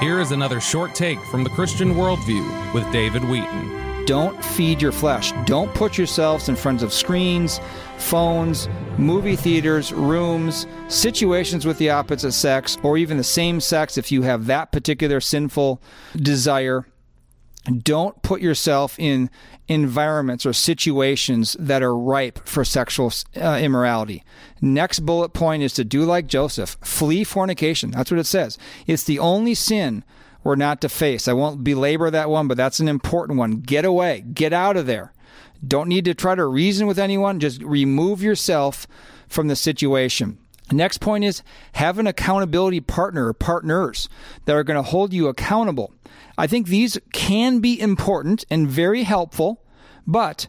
Here is another short take from the Christian Worldview with David Wheaton. Don't feed your flesh. Don't put yourselves in front of screens, phones, movie theaters, rooms, situations with the opposite sex, or even the same sex if you have that particular sinful desire. Don't put yourself in environments or situations that are ripe for sexual uh, immorality. Next bullet point is to do like Joseph flee fornication. That's what it says. It's the only sin we're not to face. I won't belabor that one, but that's an important one. Get away, get out of there. Don't need to try to reason with anyone. Just remove yourself from the situation. Next point is have an accountability partner or partners that are going to hold you accountable. I think these can be important and very helpful, but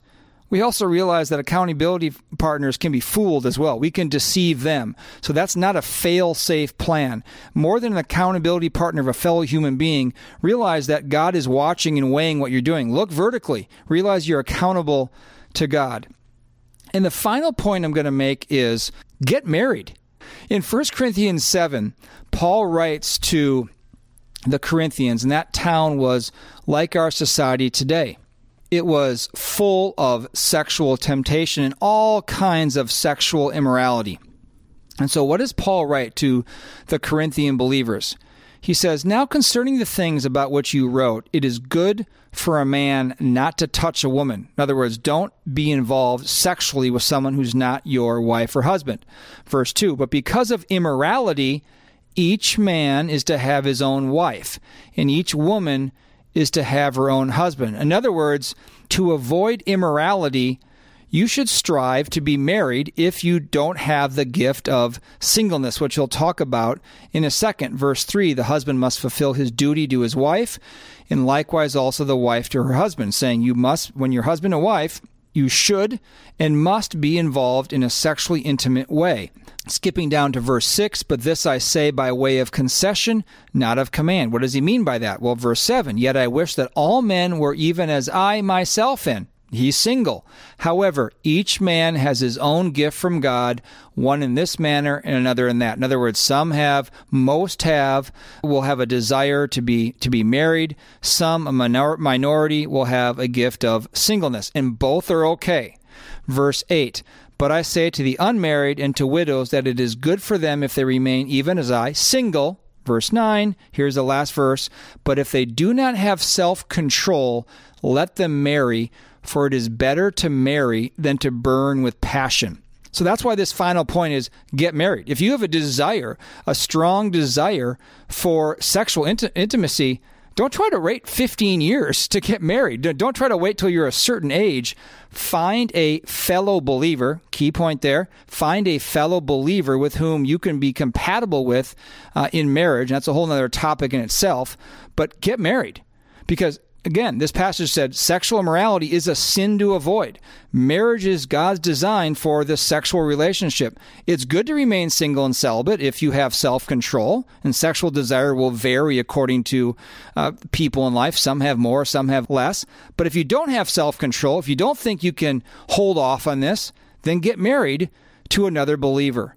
we also realize that accountability partners can be fooled as well. We can deceive them. So that's not a fail safe plan. More than an accountability partner of a fellow human being, realize that God is watching and weighing what you're doing. Look vertically. Realize you're accountable to God. And the final point I'm going to make is get married. In 1 Corinthians 7, Paul writes to the Corinthians, and that town was like our society today. It was full of sexual temptation and all kinds of sexual immorality. And so, what does Paul write to the Corinthian believers? He says, Now concerning the things about which you wrote, it is good for a man not to touch a woman. In other words, don't be involved sexually with someone who's not your wife or husband. Verse 2 But because of immorality, each man is to have his own wife, and each woman is to have her own husband. In other words, to avoid immorality, you should strive to be married if you don't have the gift of singleness, which he'll talk about in a second. Verse 3 the husband must fulfill his duty to his wife, and likewise also the wife to her husband, saying, You must, when your husband and wife, you should and must be involved in a sexually intimate way. Skipping down to verse 6, but this I say by way of concession, not of command. What does he mean by that? Well, verse 7, yet I wish that all men were even as I myself am. He's single. However, each man has his own gift from God, one in this manner and another in that. In other words, some have, most have, will have a desire to be to be married. Some, a minor, minority, will have a gift of singleness, and both are okay. Verse 8 But I say to the unmarried and to widows that it is good for them if they remain even as I, single. Verse 9, here's the last verse. But if they do not have self control, let them marry for it is better to marry than to burn with passion. So that's why this final point is get married. If you have a desire, a strong desire for sexual int- intimacy, don't try to wait 15 years to get married. Don't try to wait till you're a certain age. Find a fellow believer, key point there. Find a fellow believer with whom you can be compatible with uh, in marriage. That's a whole other topic in itself. But get married because Again, this passage said sexual immorality is a sin to avoid. Marriage is God's design for the sexual relationship. It's good to remain single and celibate if you have self control, and sexual desire will vary according to uh, people in life. Some have more, some have less. But if you don't have self control, if you don't think you can hold off on this, then get married to another believer.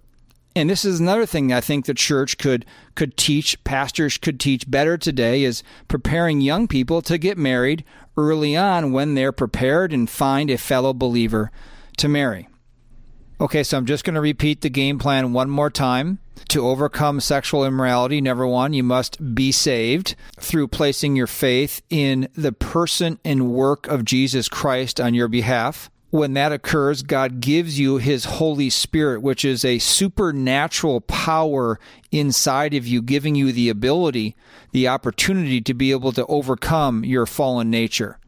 And this is another thing I think the church could could teach, pastors could teach better today is preparing young people to get married early on when they're prepared and find a fellow believer to marry. Okay, so I'm just going to repeat the game plan one more time. To overcome sexual immorality, number one, you must be saved through placing your faith in the person and work of Jesus Christ on your behalf when that occurs, God gives you His Holy Spirit, which is a supernatural power inside of you, giving you the ability, the opportunity to be able to overcome your fallen nature.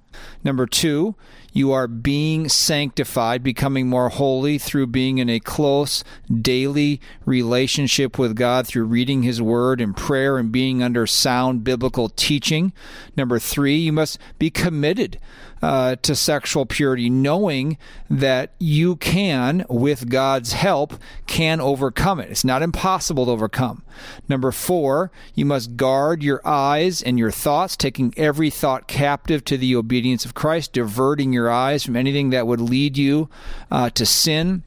Number two, you are being sanctified, becoming more holy through being in a close daily relationship with God through reading His Word and prayer and being under sound biblical teaching. Number three, you must be committed uh, to sexual purity, knowing that you can, with God's help, can overcome it. It's not impossible to overcome. Number four, you must guard your eyes and your thoughts, taking every thought captive to the obedience of Christ, diverting your eyes from anything that would lead you uh, to sin.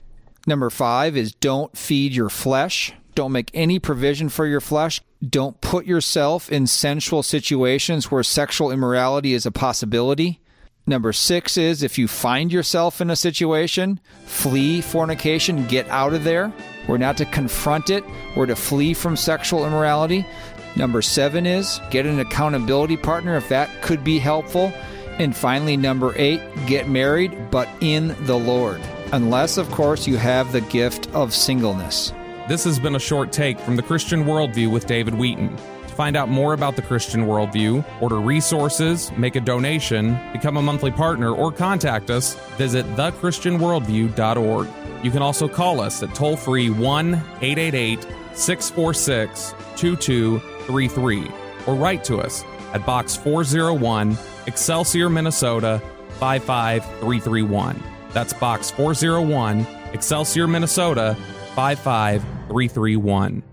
Number five is don't feed your flesh. Don't make any provision for your flesh. don't put yourself in sensual situations where sexual immorality is a possibility. Number six is if you find yourself in a situation, flee fornication, get out of there. We're not to confront it, we're to flee from sexual immorality. Number seven is get an accountability partner if that could be helpful. And finally, number eight, get married, but in the Lord. Unless, of course, you have the gift of singleness. This has been a short take from the Christian Worldview with David Wheaton. To find out more about the Christian Worldview, order resources, make a donation, become a monthly partner, or contact us, visit thechristianworldview.org. You can also call us at toll free 1 888 646 2233 or write to us at Box 401, Excelsior, Minnesota 55331. That's Box 401, Excelsior, Minnesota 55331.